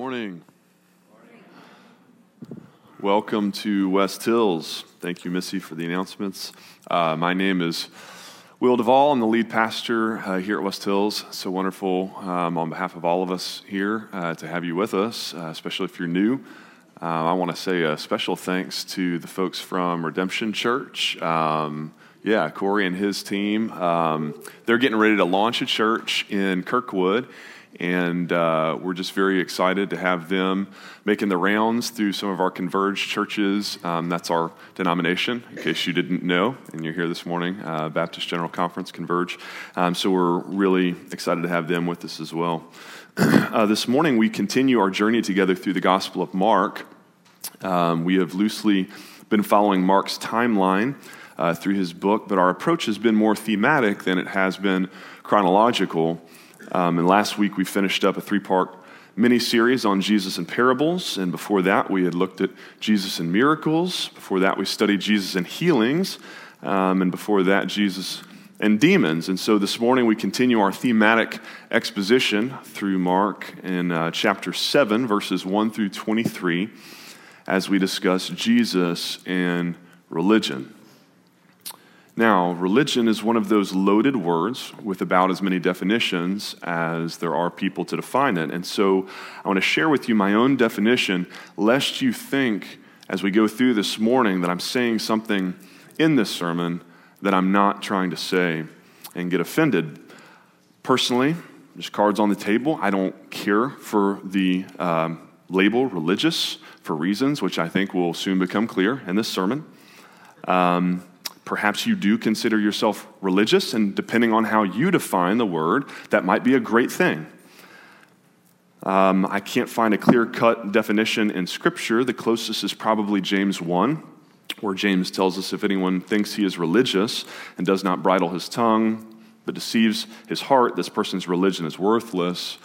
morning. Welcome to West Hills. Thank you, Missy, for the announcements. Uh, my name is Will Duvall. I'm the lead pastor uh, here at West Hills. So wonderful um, on behalf of all of us here uh, to have you with us, uh, especially if you're new. Uh, I want to say a special thanks to the folks from Redemption Church. Um, yeah, Corey and his team. Um, they're getting ready to launch a church in Kirkwood and uh, we're just very excited to have them making the rounds through some of our converged churches. Um, that's our denomination, in case you didn't know, and you're here this morning, uh, Baptist General Conference Converge. Um, so we're really excited to have them with us as well. uh, this morning, we continue our journey together through the Gospel of Mark. Um, we have loosely been following Mark's timeline. Uh, through his book, but our approach has been more thematic than it has been chronological. Um, and last week we finished up a three part mini series on Jesus and parables. And before that, we had looked at Jesus and miracles. Before that, we studied Jesus and healings. Um, and before that, Jesus and demons. And so this morning we continue our thematic exposition through Mark in uh, chapter 7, verses 1 through 23, as we discuss Jesus and religion. Now, religion is one of those loaded words with about as many definitions as there are people to define it. And so I want to share with you my own definition, lest you think as we go through this morning that I'm saying something in this sermon that I'm not trying to say and get offended. Personally, just cards on the table. I don't care for the um, label religious for reasons which I think will soon become clear in this sermon. Um, Perhaps you do consider yourself religious, and depending on how you define the word, that might be a great thing. Um, I can't find a clear cut definition in Scripture. The closest is probably James 1, where James tells us if anyone thinks he is religious and does not bridle his tongue, but deceives his heart, this person's religion is worthless.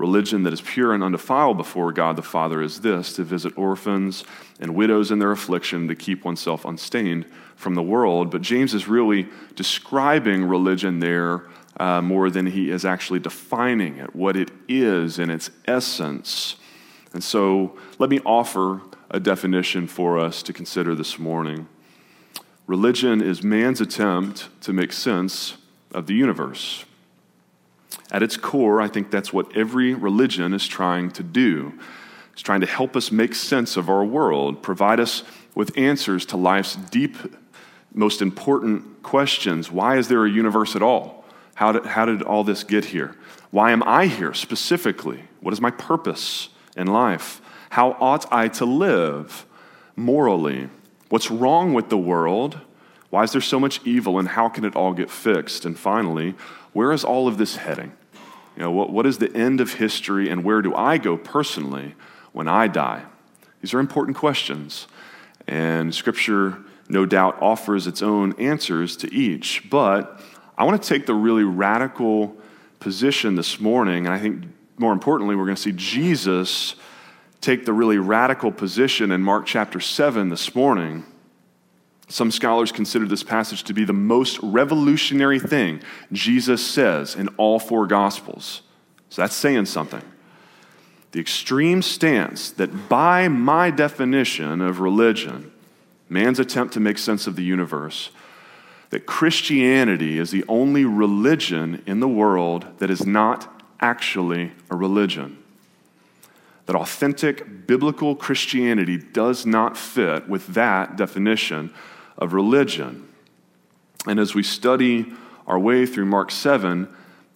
Religion that is pure and undefiled before God the Father is this to visit orphans and widows in their affliction, to keep oneself unstained from the world. But James is really describing religion there uh, more than he is actually defining it, what it is in its essence. And so let me offer a definition for us to consider this morning. Religion is man's attempt to make sense of the universe. At its core, I think that's what every religion is trying to do. It's trying to help us make sense of our world, provide us with answers to life's deep, most important questions. Why is there a universe at all? How did, how did all this get here? Why am I here specifically? What is my purpose in life? How ought I to live morally? What's wrong with the world? Why is there so much evil and how can it all get fixed? And finally, where is all of this heading? You know, what, what is the end of history and where do I go personally when I die? These are important questions. And Scripture, no doubt, offers its own answers to each. But I want to take the really radical position this morning, and I think more importantly, we're going to see Jesus take the really radical position in Mark chapter 7 this morning some scholars consider this passage to be the most revolutionary thing Jesus says in all four Gospels. So that's saying something. The extreme stance that, by my definition of religion, man's attempt to make sense of the universe, that Christianity is the only religion in the world that is not actually a religion. That authentic biblical Christianity does not fit with that definition of religion. And as we study our way through Mark 7,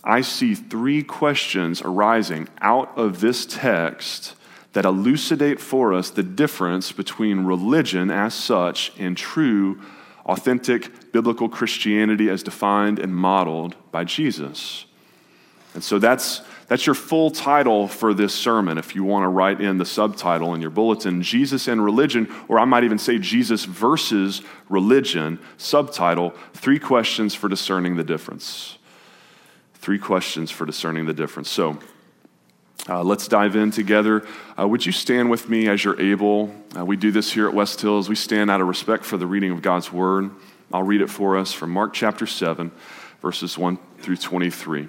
I see three questions arising out of this text that elucidate for us the difference between religion as such and true, authentic biblical Christianity as defined and modeled by Jesus. And so that's that's your full title for this sermon if you want to write in the subtitle in your bulletin Jesus and Religion, or I might even say Jesus versus Religion, subtitle Three Questions for Discerning the Difference. Three questions for discerning the difference. So, uh, let's dive in together. Uh, would you stand with me as you're able? Uh, we do this here at West Hills. We stand out of respect for the reading of God's Word. I'll read it for us from Mark chapter 7, verses 1 through 23.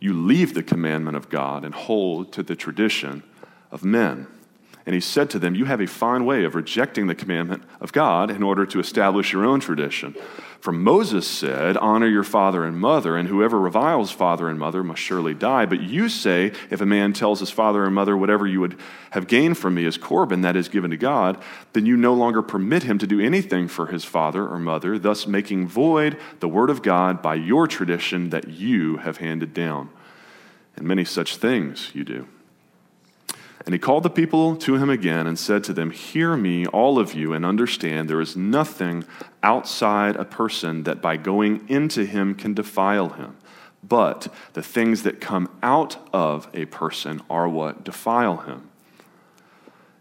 you leave the commandment of God and hold to the tradition of men. And he said to them, You have a fine way of rejecting the commandment of God in order to establish your own tradition. For Moses said, Honor your father and mother, and whoever reviles father and mother must surely die. But you say, If a man tells his father and mother, Whatever you would have gained from me is Corban, that is given to God, then you no longer permit him to do anything for his father or mother, thus making void the word of God by your tradition that you have handed down. And many such things you do. And he called the people to him again and said to them, Hear me, all of you, and understand there is nothing outside a person that by going into him can defile him. But the things that come out of a person are what defile him.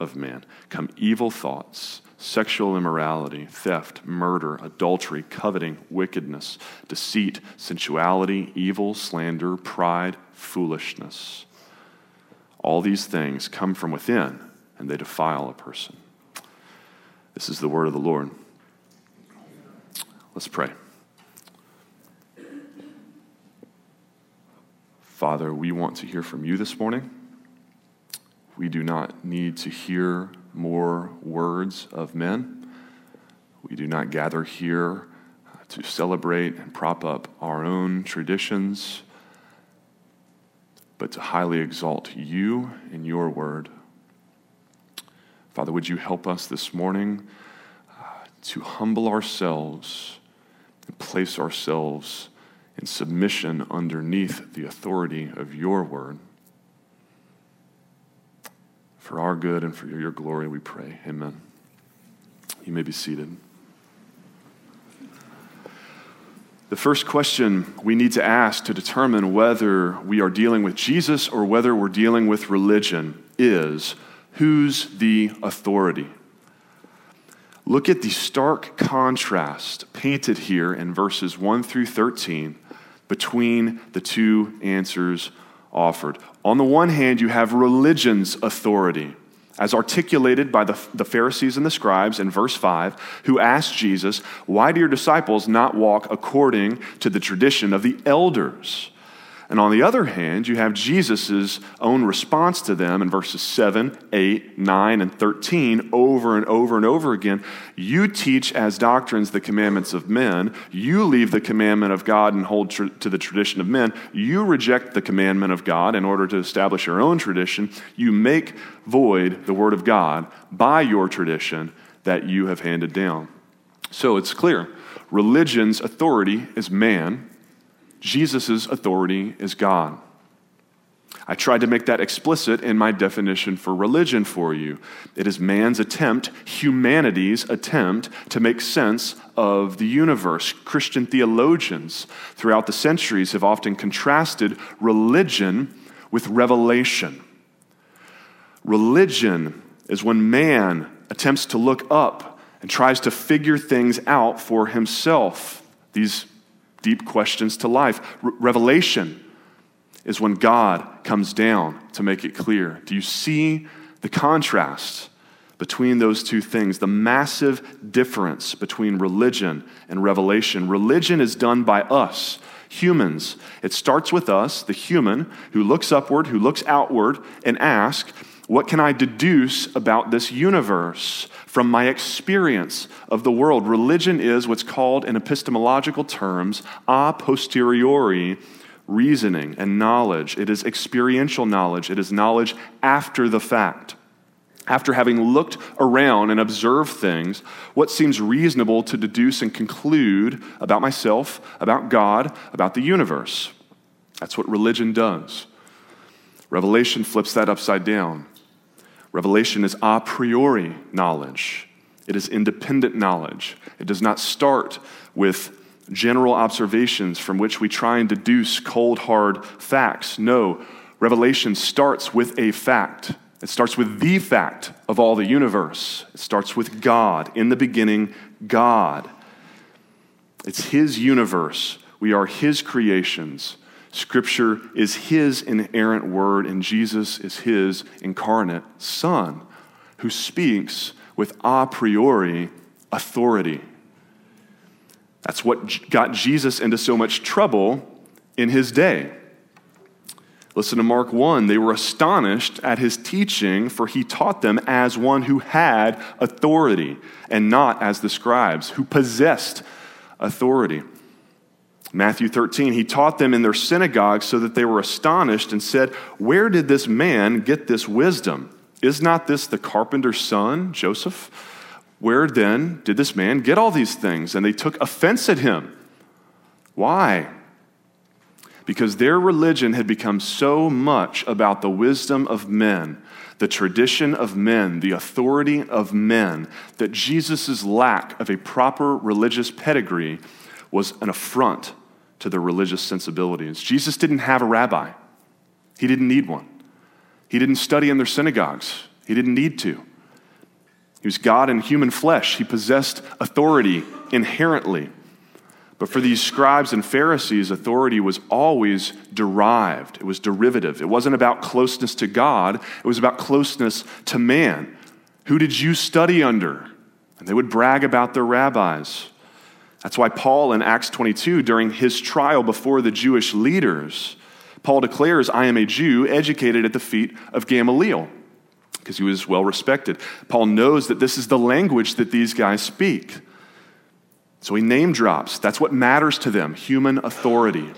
of man, come evil thoughts sexual immorality, theft, murder, adultery, coveting, wickedness, deceit, sensuality, evil, slander, pride, foolishness. All these things come from within and they defile a person. This is the word of the Lord. Let's pray. Father, we want to hear from you this morning. We do not need to hear more words of men. We do not gather here to celebrate and prop up our own traditions, but to highly exalt you and your word. Father, would you help us this morning uh, to humble ourselves and place ourselves in submission underneath the authority of your word? For our good and for your glory, we pray. Amen. You may be seated. The first question we need to ask to determine whether we are dealing with Jesus or whether we're dealing with religion is who's the authority? Look at the stark contrast painted here in verses 1 through 13 between the two answers offered. On the one hand, you have religion's authority, as articulated by the, the Pharisees and the scribes in verse 5, who asked Jesus, Why do your disciples not walk according to the tradition of the elders? And on the other hand, you have Jesus' own response to them in verses 7, 8, 9, and 13 over and over and over again. You teach as doctrines the commandments of men. You leave the commandment of God and hold tr- to the tradition of men. You reject the commandment of God in order to establish your own tradition. You make void the word of God by your tradition that you have handed down. So it's clear religion's authority is man Jesus' authority is God. I tried to make that explicit in my definition for religion for you. It is man's attempt, humanity's attempt, to make sense of the universe. Christian theologians throughout the centuries have often contrasted religion with revelation. Religion is when man attempts to look up and tries to figure things out for himself. These deep questions to life. Re- revelation is when God comes down to make it clear. Do you see the contrast between those two things? The massive difference between religion and revelation. Religion is done by us, humans. It starts with us, the human, who looks upward, who looks outward, and asks, what can I deduce about this universe from my experience of the world? Religion is what's called, in epistemological terms, a posteriori reasoning and knowledge. It is experiential knowledge, it is knowledge after the fact. After having looked around and observed things, what seems reasonable to deduce and conclude about myself, about God, about the universe? That's what religion does. Revelation flips that upside down. Revelation is a priori knowledge, it is independent knowledge. It does not start with general observations from which we try and deduce cold, hard facts. No, Revelation starts with a fact. It starts with the fact of all the universe. It starts with God. In the beginning, God. It's His universe. We are His creations. Scripture is His inerrant word, and Jesus is His incarnate Son, who speaks with a priori authority. That's what got Jesus into so much trouble in his day. Listen to Mark 1. They were astonished at his teaching, for he taught them as one who had authority, and not as the scribes, who possessed authority. Matthew 13, he taught them in their synagogue so that they were astonished and said, Where did this man get this wisdom? Is not this the carpenter's son, Joseph? Where then did this man get all these things? And they took offense at him. Why? Because their religion had become so much about the wisdom of men, the tradition of men, the authority of men, that Jesus' lack of a proper religious pedigree was an affront to their religious sensibilities. Jesus didn't have a rabbi, he didn't need one. He didn't study in their synagogues, he didn't need to. He was God in human flesh, he possessed authority inherently. But for these scribes and Pharisees, authority was always derived. It was derivative. It wasn't about closeness to God, it was about closeness to man. Who did you study under? And they would brag about their rabbis. That's why Paul in Acts 22, during his trial before the Jewish leaders, Paul declares, I am a Jew educated at the feet of Gamaliel, because he was well respected. Paul knows that this is the language that these guys speak. So he name drops. That's what matters to them human authority.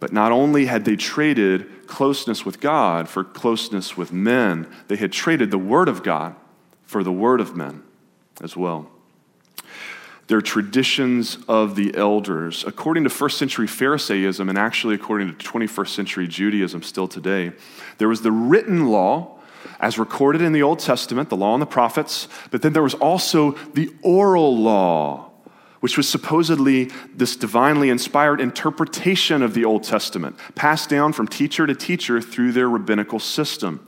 But not only had they traded closeness with God for closeness with men, they had traded the Word of God for the Word of men as well. Their traditions of the elders. According to first century Pharisaism, and actually according to 21st century Judaism still today, there was the written law as recorded in the Old Testament, the law and the prophets, but then there was also the oral law, which was supposedly this divinely inspired interpretation of the Old Testament, passed down from teacher to teacher through their rabbinical system.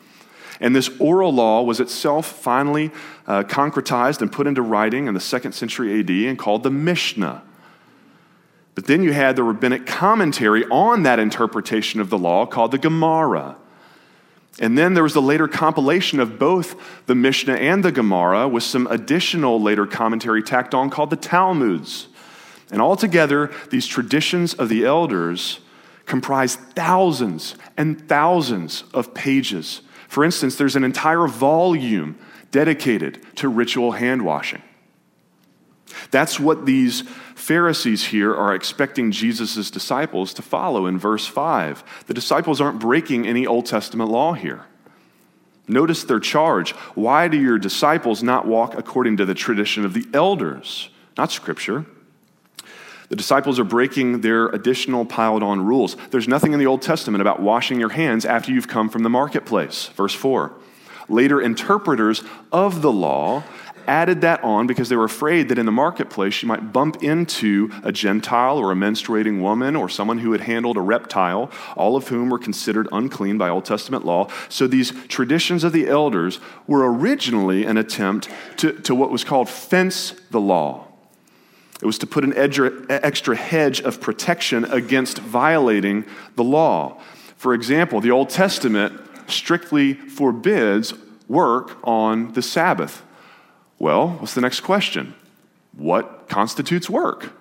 And this oral law was itself finally uh, concretized and put into writing in the second century AD and called the Mishnah. But then you had the rabbinic commentary on that interpretation of the law called the Gemara. And then there was a later compilation of both the Mishnah and the Gemara with some additional later commentary tacked on called the Talmuds. And altogether, these traditions of the elders comprise thousands and thousands of pages for instance, there's an entire volume dedicated to ritual hand washing. That's what these Pharisees here are expecting Jesus' disciples to follow in verse 5. The disciples aren't breaking any Old Testament law here. Notice their charge. Why do your disciples not walk according to the tradition of the elders? Not Scripture. The disciples are breaking their additional piled on rules. There's nothing in the Old Testament about washing your hands after you've come from the marketplace. Verse 4. Later interpreters of the law added that on because they were afraid that in the marketplace you might bump into a Gentile or a menstruating woman or someone who had handled a reptile, all of whom were considered unclean by Old Testament law. So these traditions of the elders were originally an attempt to, to what was called fence the law It was to put an extra hedge of protection against violating the law. For example, the Old Testament strictly forbids work on the Sabbath. Well, what's the next question? What constitutes work?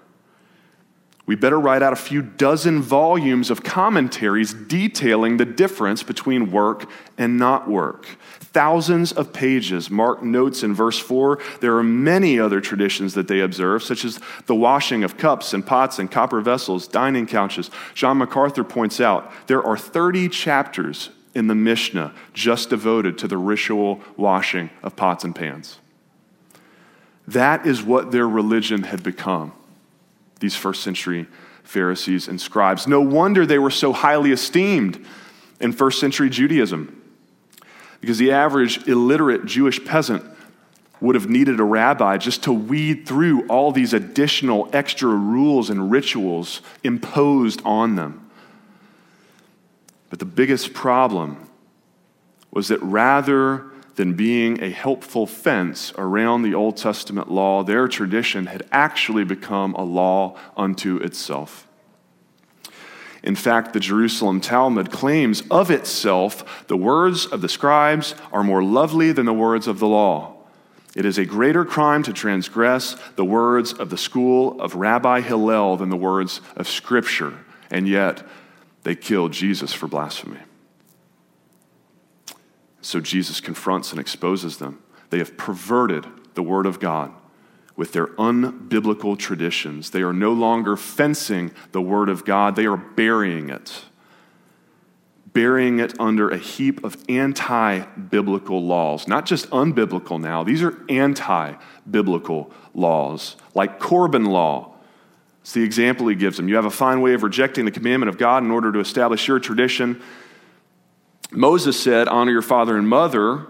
We better write out a few dozen volumes of commentaries detailing the difference between work and not work. Thousands of pages. Mark notes in verse 4 there are many other traditions that they observe, such as the washing of cups and pots and copper vessels, dining couches. John MacArthur points out there are 30 chapters in the Mishnah just devoted to the ritual washing of pots and pans. That is what their religion had become these first century Pharisees and scribes. No wonder they were so highly esteemed in first century Judaism, because the average illiterate Jewish peasant would have needed a rabbi just to weed through all these additional extra rules and rituals imposed on them. But the biggest problem was that rather than being a helpful fence around the Old Testament law, their tradition had actually become a law unto itself. In fact, the Jerusalem Talmud claims of itself the words of the scribes are more lovely than the words of the law. It is a greater crime to transgress the words of the school of Rabbi Hillel than the words of Scripture, and yet they killed Jesus for blasphemy. So Jesus confronts and exposes them. They have perverted the Word of God with their unbiblical traditions. They are no longer fencing the Word of God, they are burying it. Burying it under a heap of anti biblical laws. Not just unbiblical now, these are anti biblical laws, like Corban law. It's the example he gives them. You have a fine way of rejecting the commandment of God in order to establish your tradition. Moses said, Honor your father and mother.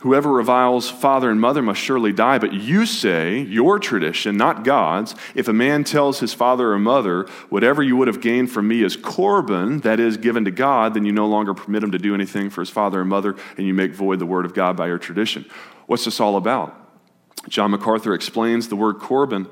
Whoever reviles father and mother must surely die. But you say, your tradition, not God's, if a man tells his father or mother, whatever you would have gained from me is Corban, that is, given to God, then you no longer permit him to do anything for his father and mother, and you make void the word of God by your tradition. What's this all about? John MacArthur explains the word Corban.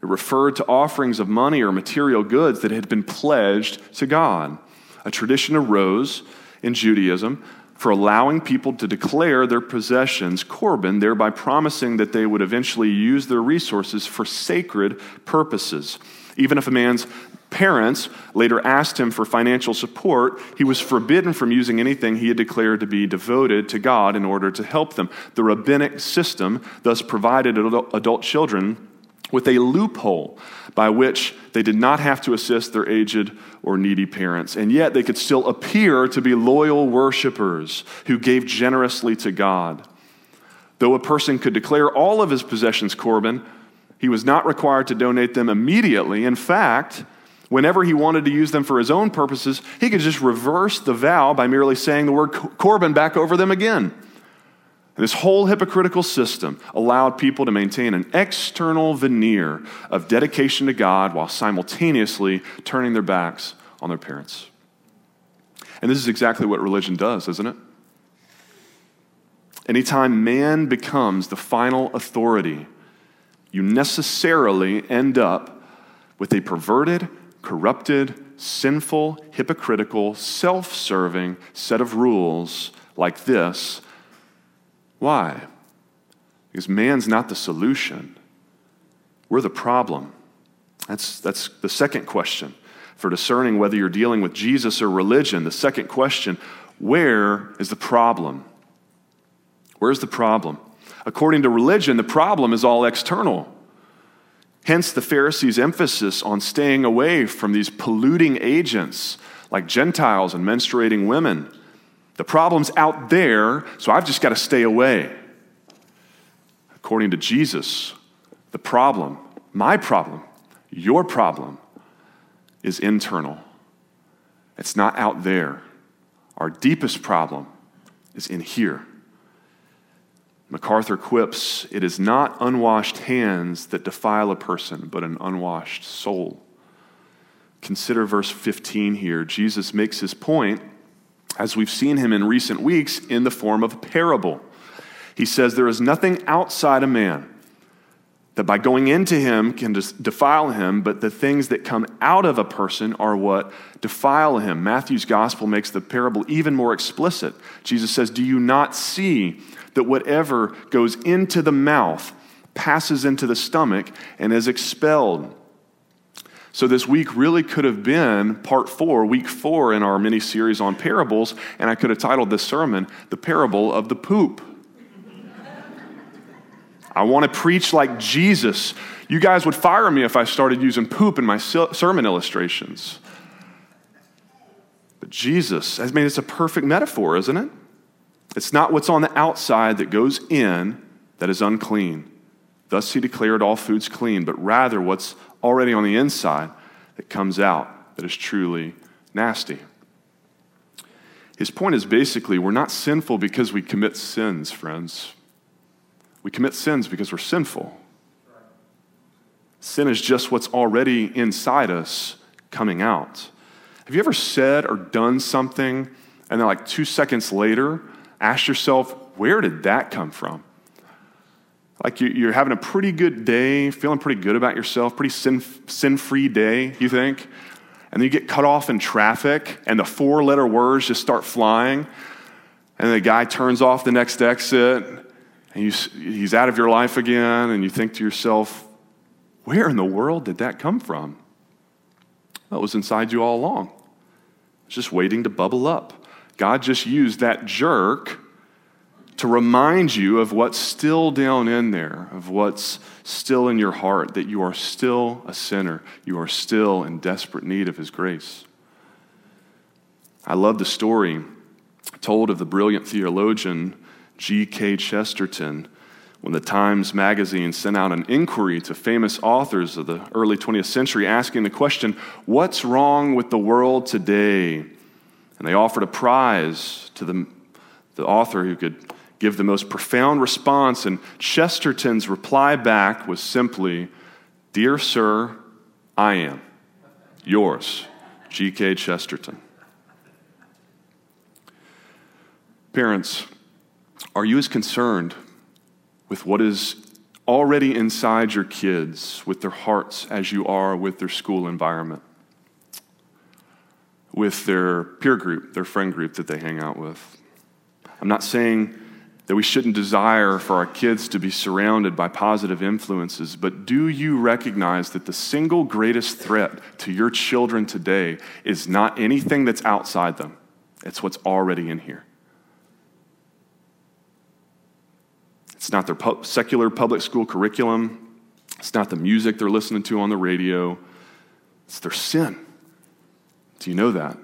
It referred to offerings of money or material goods that had been pledged to God. A tradition arose in Judaism for allowing people to declare their possessions Corban, thereby promising that they would eventually use their resources for sacred purposes. Even if a man's parents later asked him for financial support, he was forbidden from using anything he had declared to be devoted to God in order to help them. The rabbinic system thus provided adult children with a loophole by which they did not have to assist their aged or needy parents, and yet they could still appear to be loyal worshipers who gave generously to God. Though a person could declare all of his possessions Corban, he was not required to donate them immediately. In fact, whenever he wanted to use them for his own purposes, he could just reverse the vow by merely saying the word Corban back over them again. This whole hypocritical system allowed people to maintain an external veneer of dedication to God while simultaneously turning their backs on their parents. And this is exactly what religion does, isn't it? Anytime man becomes the final authority, you necessarily end up with a perverted, corrupted, sinful, hypocritical, self serving set of rules like this why? Because man's not the solution, we're the problem. That's, that's the second question for discerning whether you're dealing with Jesus or religion. The second question where is the problem? Where's the problem? According to religion, the problem is all external. Hence, the Pharisees' emphasis on staying away from these polluting agents like Gentiles and menstruating women. The problem's out there, so I've just got to stay away. According to Jesus, the problem, my problem, your problem, is internal. It's not out there. Our deepest problem is in here. MacArthur quips it is not unwashed hands that defile a person, but an unwashed soul. Consider verse 15 here. Jesus makes his point as we've seen him in recent weeks, in the form of a parable. He says, There is nothing outside a man that by going into him can defile him, but the things that come out of a person are what defile him. Matthew's gospel makes the parable even more explicit. Jesus says, Do you not see that whatever goes into the mouth passes into the stomach and is expelled? So, this week really could have been part four, week four in our mini series on parables, and I could have titled this sermon, The Parable of the Poop. I want to preach like Jesus. You guys would fire me if I started using poop in my sermon illustrations. But Jesus, I mean, it's a perfect metaphor, isn't it? It's not what's on the outside that goes in that is unclean. Thus he declared all foods clean, but rather what's already on the inside that comes out that is truly nasty. His point is basically we're not sinful because we commit sins, friends. We commit sins because we're sinful. Sin is just what's already inside us coming out. Have you ever said or done something and then, like two seconds later, ask yourself, where did that come from? Like you're having a pretty good day, feeling pretty good about yourself, pretty sin free day, you think? And then you get cut off in traffic and the four letter words just start flying. And the guy turns off the next exit and you, he's out of your life again, and you think to yourself, where in the world did that come from? Well, was inside you all along. It's just waiting to bubble up. God just used that jerk to remind you of what's still down in there, of what's still in your heart, that you are still a sinner. You are still in desperate need of His grace. I love the story told of the brilliant theologian G.K. Chesterton when the Times Magazine sent out an inquiry to famous authors of the early 20th century asking the question, What's wrong with the world today? And they offered a prize to the, the author who could give the most profound response. And Chesterton's reply back was simply, Dear Sir, I am. Yours, G.K. Chesterton. Parents, are you as concerned with what is already inside your kids, with their hearts, as you are with their school environment, with their peer group, their friend group that they hang out with? I'm not saying that we shouldn't desire for our kids to be surrounded by positive influences, but do you recognize that the single greatest threat to your children today is not anything that's outside them? It's what's already in here. It's not their pu- secular public school curriculum. It's not the music they're listening to on the radio. It's their sin. Do you know that?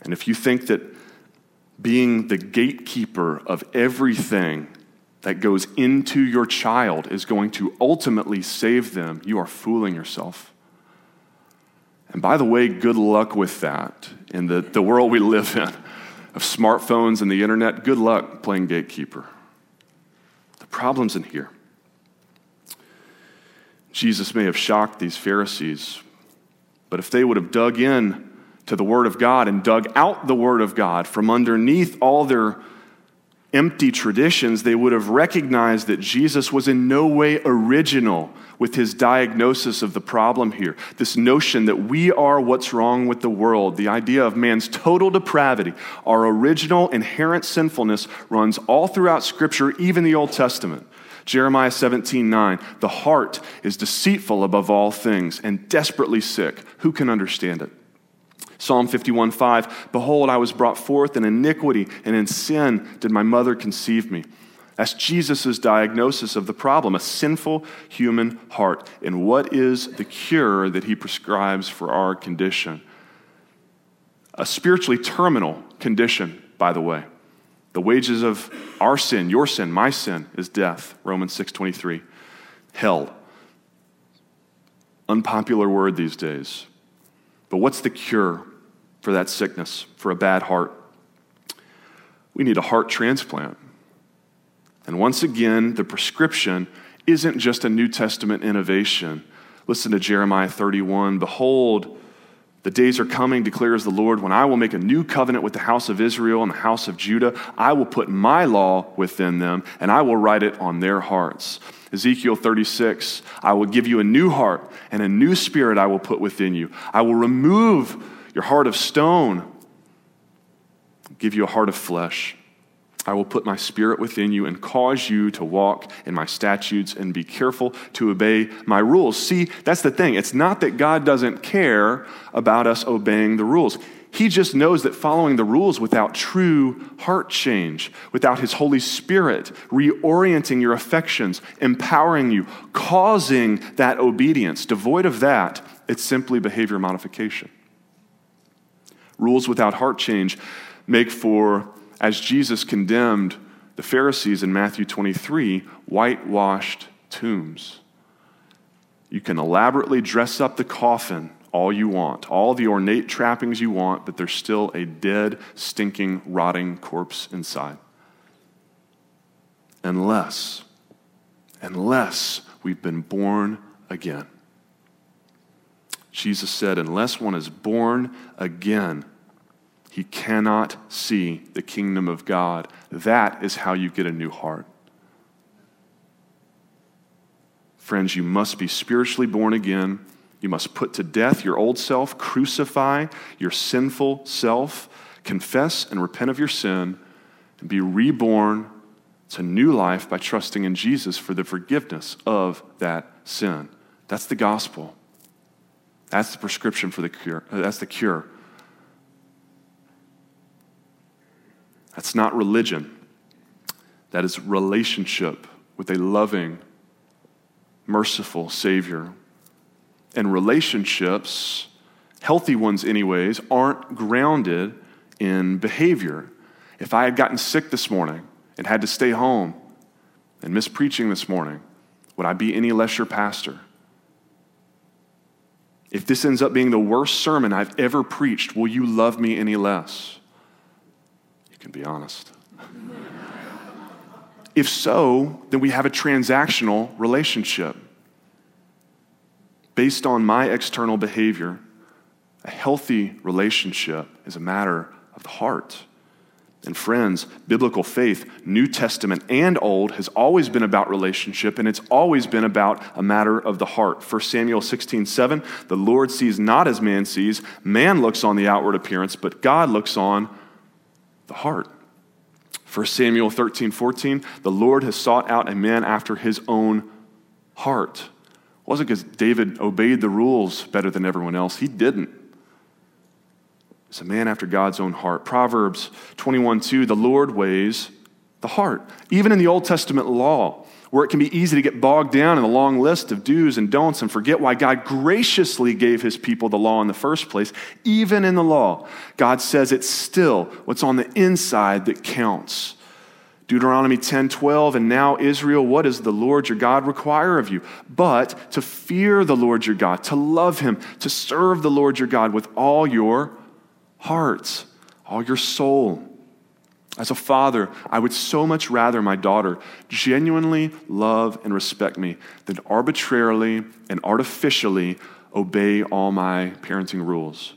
And if you think that being the gatekeeper of everything that goes into your child is going to ultimately save them, you are fooling yourself. And by the way, good luck with that in the, the world we live in of smartphones and the internet. Good luck playing gatekeeper The problems in here. Jesus may have shocked these Pharisees, but if they would have dug in to the Word of God and dug out the Word of God from underneath all their empty traditions, they would have recognized that Jesus was in no way original with his diagnosis of the problem here. This notion that we are what's wrong with the world, the idea of man's total depravity, our original inherent sinfulness runs all throughout Scripture, even the Old Testament. Jeremiah 17, 9, the heart is deceitful above all things and desperately sick. Who can understand it? Psalm 51, 5, behold, I was brought forth in iniquity, and in sin did my mother conceive me. That's Jesus' diagnosis of the problem a sinful human heart. And what is the cure that he prescribes for our condition? A spiritually terminal condition, by the way. The wages of our sin, your sin, my sin, is death. Romans 6:23. Hell. Unpopular word these days. But what's the cure for that sickness, for a bad heart? We need a heart transplant. And once again, the prescription isn't just a New Testament innovation. Listen to Jeremiah 31 Behold, The days are coming, declares the Lord, when I will make a new covenant with the house of Israel and the house of Judah. I will put my law within them, and I will write it on their hearts. Ezekiel 36, I will give you a new heart, and a new spirit I will put within you. I will remove your heart of stone, give you a heart of flesh. I will put my spirit within you and cause you to walk in my statutes and be careful to obey my rules. See, that's the thing. It's not that God doesn't care about us obeying the rules. He just knows that following the rules without true heart change, without His Holy Spirit reorienting your affections, empowering you, causing that obedience, devoid of that, it's simply behavior modification. Rules without heart change make for as Jesus condemned the Pharisees in Matthew 23, whitewashed tombs. You can elaborately dress up the coffin all you want, all the ornate trappings you want, but there's still a dead, stinking, rotting corpse inside. Unless, unless we've been born again. Jesus said, unless one is born again, he cannot see the kingdom of God. That is how you get a new heart. Friends, you must be spiritually born again. You must put to death your old self, crucify your sinful self, confess and repent of your sin, and be reborn to new life by trusting in Jesus for the forgiveness of that sin. That's the gospel. That's the prescription for the cure. That's the cure. That's not religion. That is relationship with a loving, merciful Savior. And relationships, healthy ones, anyways, aren't grounded in behavior. If I had gotten sick this morning and had to stay home and miss preaching this morning, would I be any less your pastor? If this ends up being the worst sermon I've ever preached, will you love me any less? Can be honest. if so, then we have a transactional relationship. Based on my external behavior, a healthy relationship is a matter of the heart. And friends, biblical faith, New Testament and Old, has always been about relationship, and it's always been about a matter of the heart. 1 Samuel 16, 7, the Lord sees not as man sees. Man looks on the outward appearance, but God looks on the heart. 1 Samuel 13, 14, the Lord has sought out a man after his own heart. It wasn't because David obeyed the rules better than everyone else. He didn't. It's a man after God's own heart. Proverbs 21, 2, the Lord weighs the heart. Even in the Old Testament law, where it can be easy to get bogged down in a long list of do's and don'ts and forget why God graciously gave his people the law in the first place. Even in the law, God says it's still what's on the inside that counts. Deuteronomy 10 12, and now Israel, what does the Lord your God require of you? But to fear the Lord your God, to love him, to serve the Lord your God with all your heart, all your soul as a father, I would so much rather my daughter genuinely love and respect me than arbitrarily and artificially obey all my parenting rules.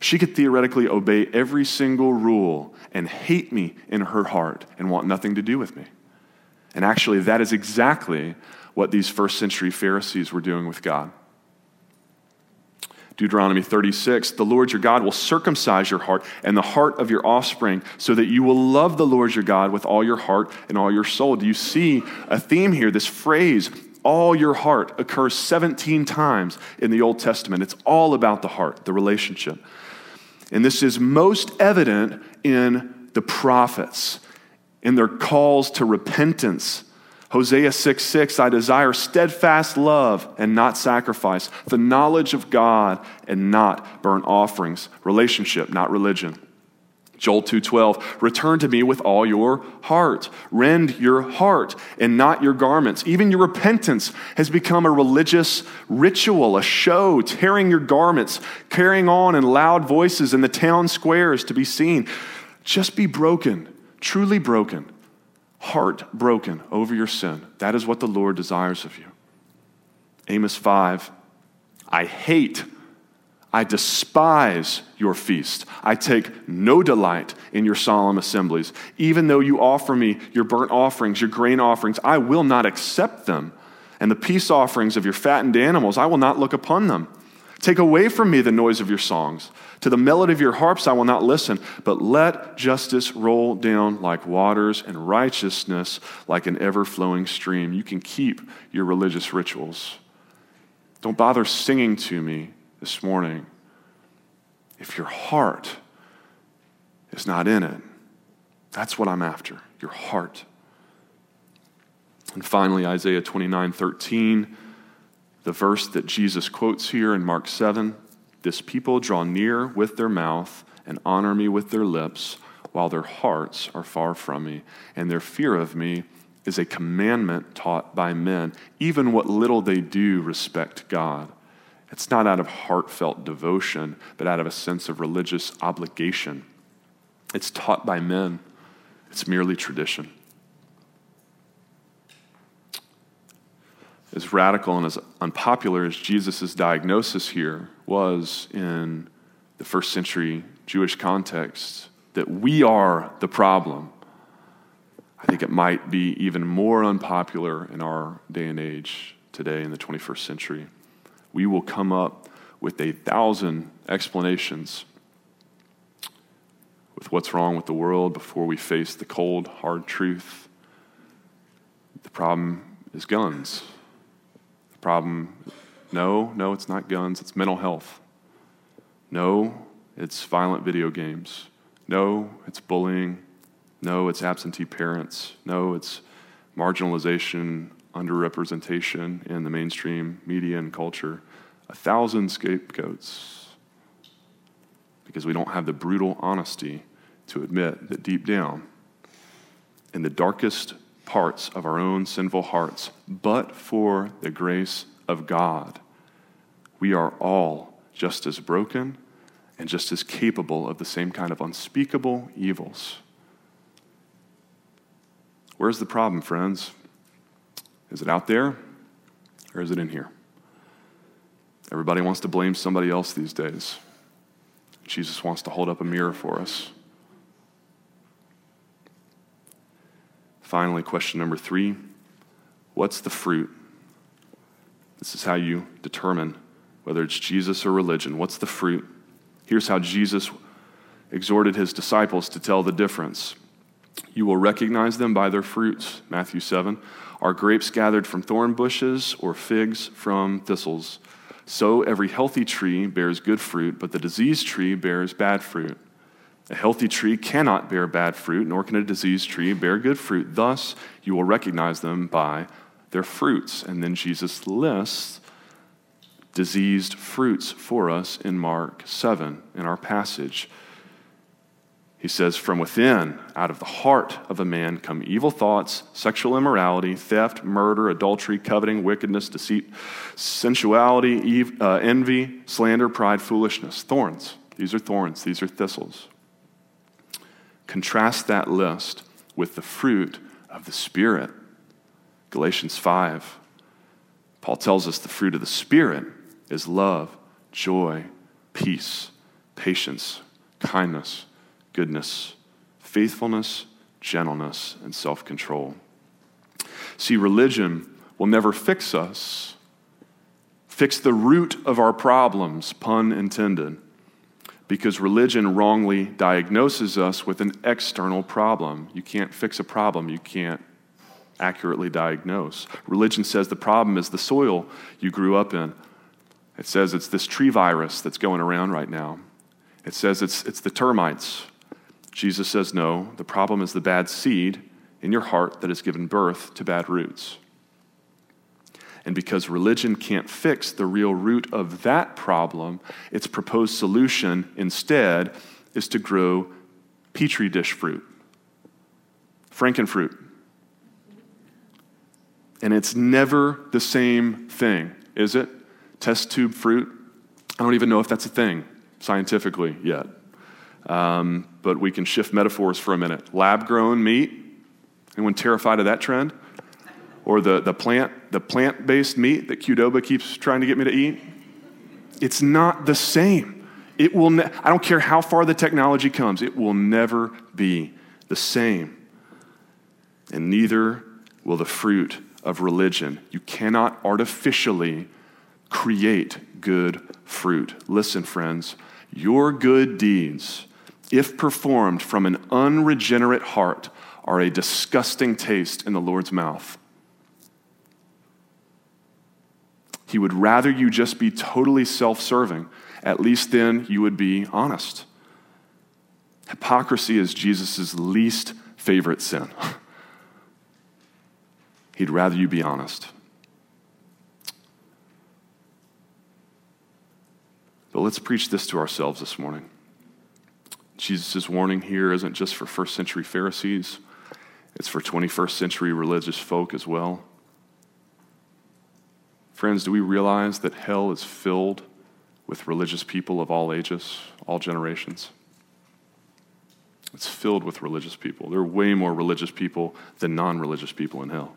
She could theoretically obey every single rule and hate me in her heart and want nothing to do with me. And actually, that is exactly what these first century Pharisees were doing with God. Deuteronomy 36, the Lord your God will circumcise your heart and the heart of your offspring so that you will love the Lord your God with all your heart and all your soul. Do you see a theme here? This phrase, all your heart, occurs 17 times in the Old Testament. It's all about the heart, the relationship. And this is most evident in the prophets, in their calls to repentance Hosea 6 6, I desire steadfast love and not sacrifice, the knowledge of God and not burnt offerings, relationship, not religion. Joel 2:12 Return to me with all your heart. Rend your heart and not your garments. Even your repentance has become a religious ritual a show tearing your garments carrying on in loud voices in the town squares to be seen. Just be broken truly broken heart broken over your sin. That is what the Lord desires of you. Amos 5 I hate, I despise your feast. I take no delight in your solemn assemblies. Even though you offer me your burnt offerings, your grain offerings, I will not accept them. And the peace offerings of your fattened animals, I will not look upon them. Take away from me the noise of your songs. To the melody of your harps I will not listen, but let justice roll down like waters and righteousness like an ever flowing stream. You can keep your religious rituals. Don't bother singing to me this morning if your heart is not in it. That's what I'm after, your heart. And finally, Isaiah 29 13, the verse that Jesus quotes here in Mark 7 This people draw near with their mouth and honor me with their lips, while their hearts are far from me, and their fear of me is a commandment taught by men. Even what little they do respect God. It's not out of heartfelt devotion, but out of a sense of religious obligation. It's taught by men, it's merely tradition. As radical and as unpopular as Jesus' diagnosis here was in the first century Jewish context, that we are the problem, I think it might be even more unpopular in our day and age today in the 21st century we will come up with a thousand explanations with what's wrong with the world before we face the cold, hard truth. The problem is guns. Problem, no, no, it's not guns, it's mental health. No, it's violent video games. No, it's bullying. No, it's absentee parents. No, it's marginalization underrepresentation in the mainstream media and culture, a thousand scapegoats, because we don't have the brutal honesty to admit that deep down, in the darkest parts of our own sinful hearts, but for the grace of God, we are all just as broken and just as capable of the same kind of unspeakable evils. Where's the problem, friends? Is it out there or is it in here? Everybody wants to blame somebody else these days. Jesus wants to hold up a mirror for us. Finally, question number three what's the fruit? This is how you determine whether it's Jesus or religion. What's the fruit? Here's how Jesus exhorted his disciples to tell the difference. You will recognize them by their fruits, Matthew 7. Are grapes gathered from thorn bushes or figs from thistles? So every healthy tree bears good fruit, but the diseased tree bears bad fruit. A healthy tree cannot bear bad fruit, nor can a diseased tree bear good fruit. Thus, you will recognize them by their fruits. And then Jesus lists diseased fruits for us in Mark 7 in our passage. He says, From within, out of the heart of a man, come evil thoughts, sexual immorality, theft, murder, adultery, coveting, wickedness, deceit, sensuality, uh, envy, slander, pride, foolishness. Thorns. These are thorns, these are thistles. Contrast that list with the fruit of the Spirit. Galatians 5. Paul tells us the fruit of the Spirit is love, joy, peace, patience, kindness goodness, faithfulness, gentleness, and self control. See, religion will never fix us, fix the root of our problems, pun intended, because religion wrongly diagnoses us with an external problem. You can't fix a problem you can't accurately diagnose. Religion says the problem is the soil you grew up in. It says it's this tree virus that's going around right now. It says it's, it's the termites Jesus says, no, the problem is the bad seed in your heart that has given birth to bad roots. And because religion can't fix the real root of that problem, its proposed solution instead is to grow petri dish fruit, frankenfruit. And it's never the same thing, is it? Test tube fruit? I don't even know if that's a thing scientifically yet. Um, but we can shift metaphors for a minute. Lab grown meat. Anyone terrified of that trend? Or the, the plant the plant based meat that Qdoba keeps trying to get me to eat? It's not the same. It will ne- I don't care how far the technology comes, it will never be the same. And neither will the fruit of religion. You cannot artificially create good fruit. Listen, friends, your good deeds, if performed from an unregenerate heart, are a disgusting taste in the Lord's mouth. He would rather you just be totally self serving. At least then you would be honest. Hypocrisy is Jesus' least favorite sin. He'd rather you be honest. But let's preach this to ourselves this morning. Jesus' warning here isn't just for first century Pharisees, it's for 21st century religious folk as well. Friends, do we realize that hell is filled with religious people of all ages, all generations? It's filled with religious people. There are way more religious people than non religious people in hell.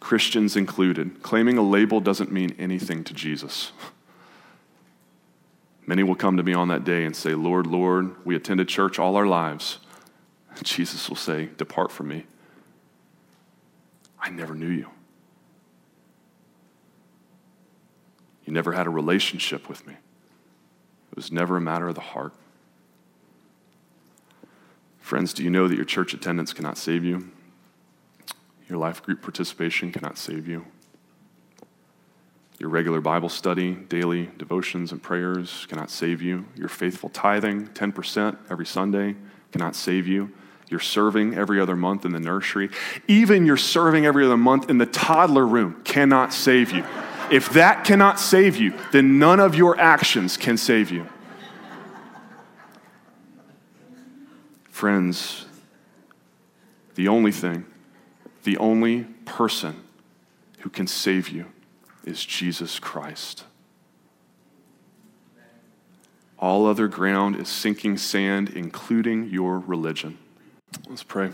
Christians included. Claiming a label doesn't mean anything to Jesus. Many will come to me on that day and say, Lord, Lord, we attended church all our lives. Jesus will say, Depart from me. I never knew you. You never had a relationship with me. It was never a matter of the heart. Friends, do you know that your church attendance cannot save you? Your life group participation cannot save you. Your regular Bible study, daily devotions, and prayers cannot save you. Your faithful tithing, 10% every Sunday, cannot save you. Your serving every other month in the nursery, even your serving every other month in the toddler room cannot save you. If that cannot save you, then none of your actions can save you. Friends, the only thing, the only person who can save you is Jesus Christ. All other ground is sinking sand, including your religion. Let's pray.